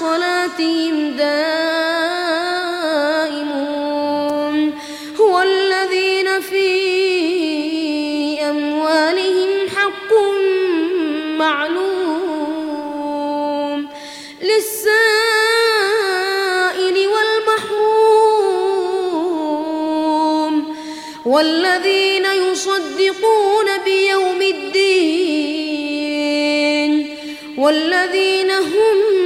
صلاتهم دائمون. هو الذين في أموالهم حق معلوم. للسائل والمحروم. والذين يصدقون بيوم الدين. والذين هم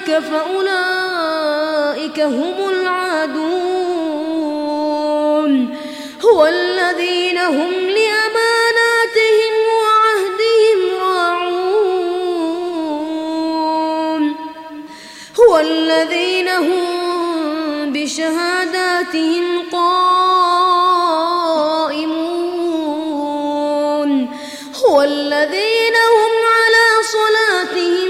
ذلك فأولئك هم العادون. هو الذين هم لأماناتهم وعهدهم راعون. هو الذين هم بشهاداتهم قائمون. هو الذين هم على صلاتهم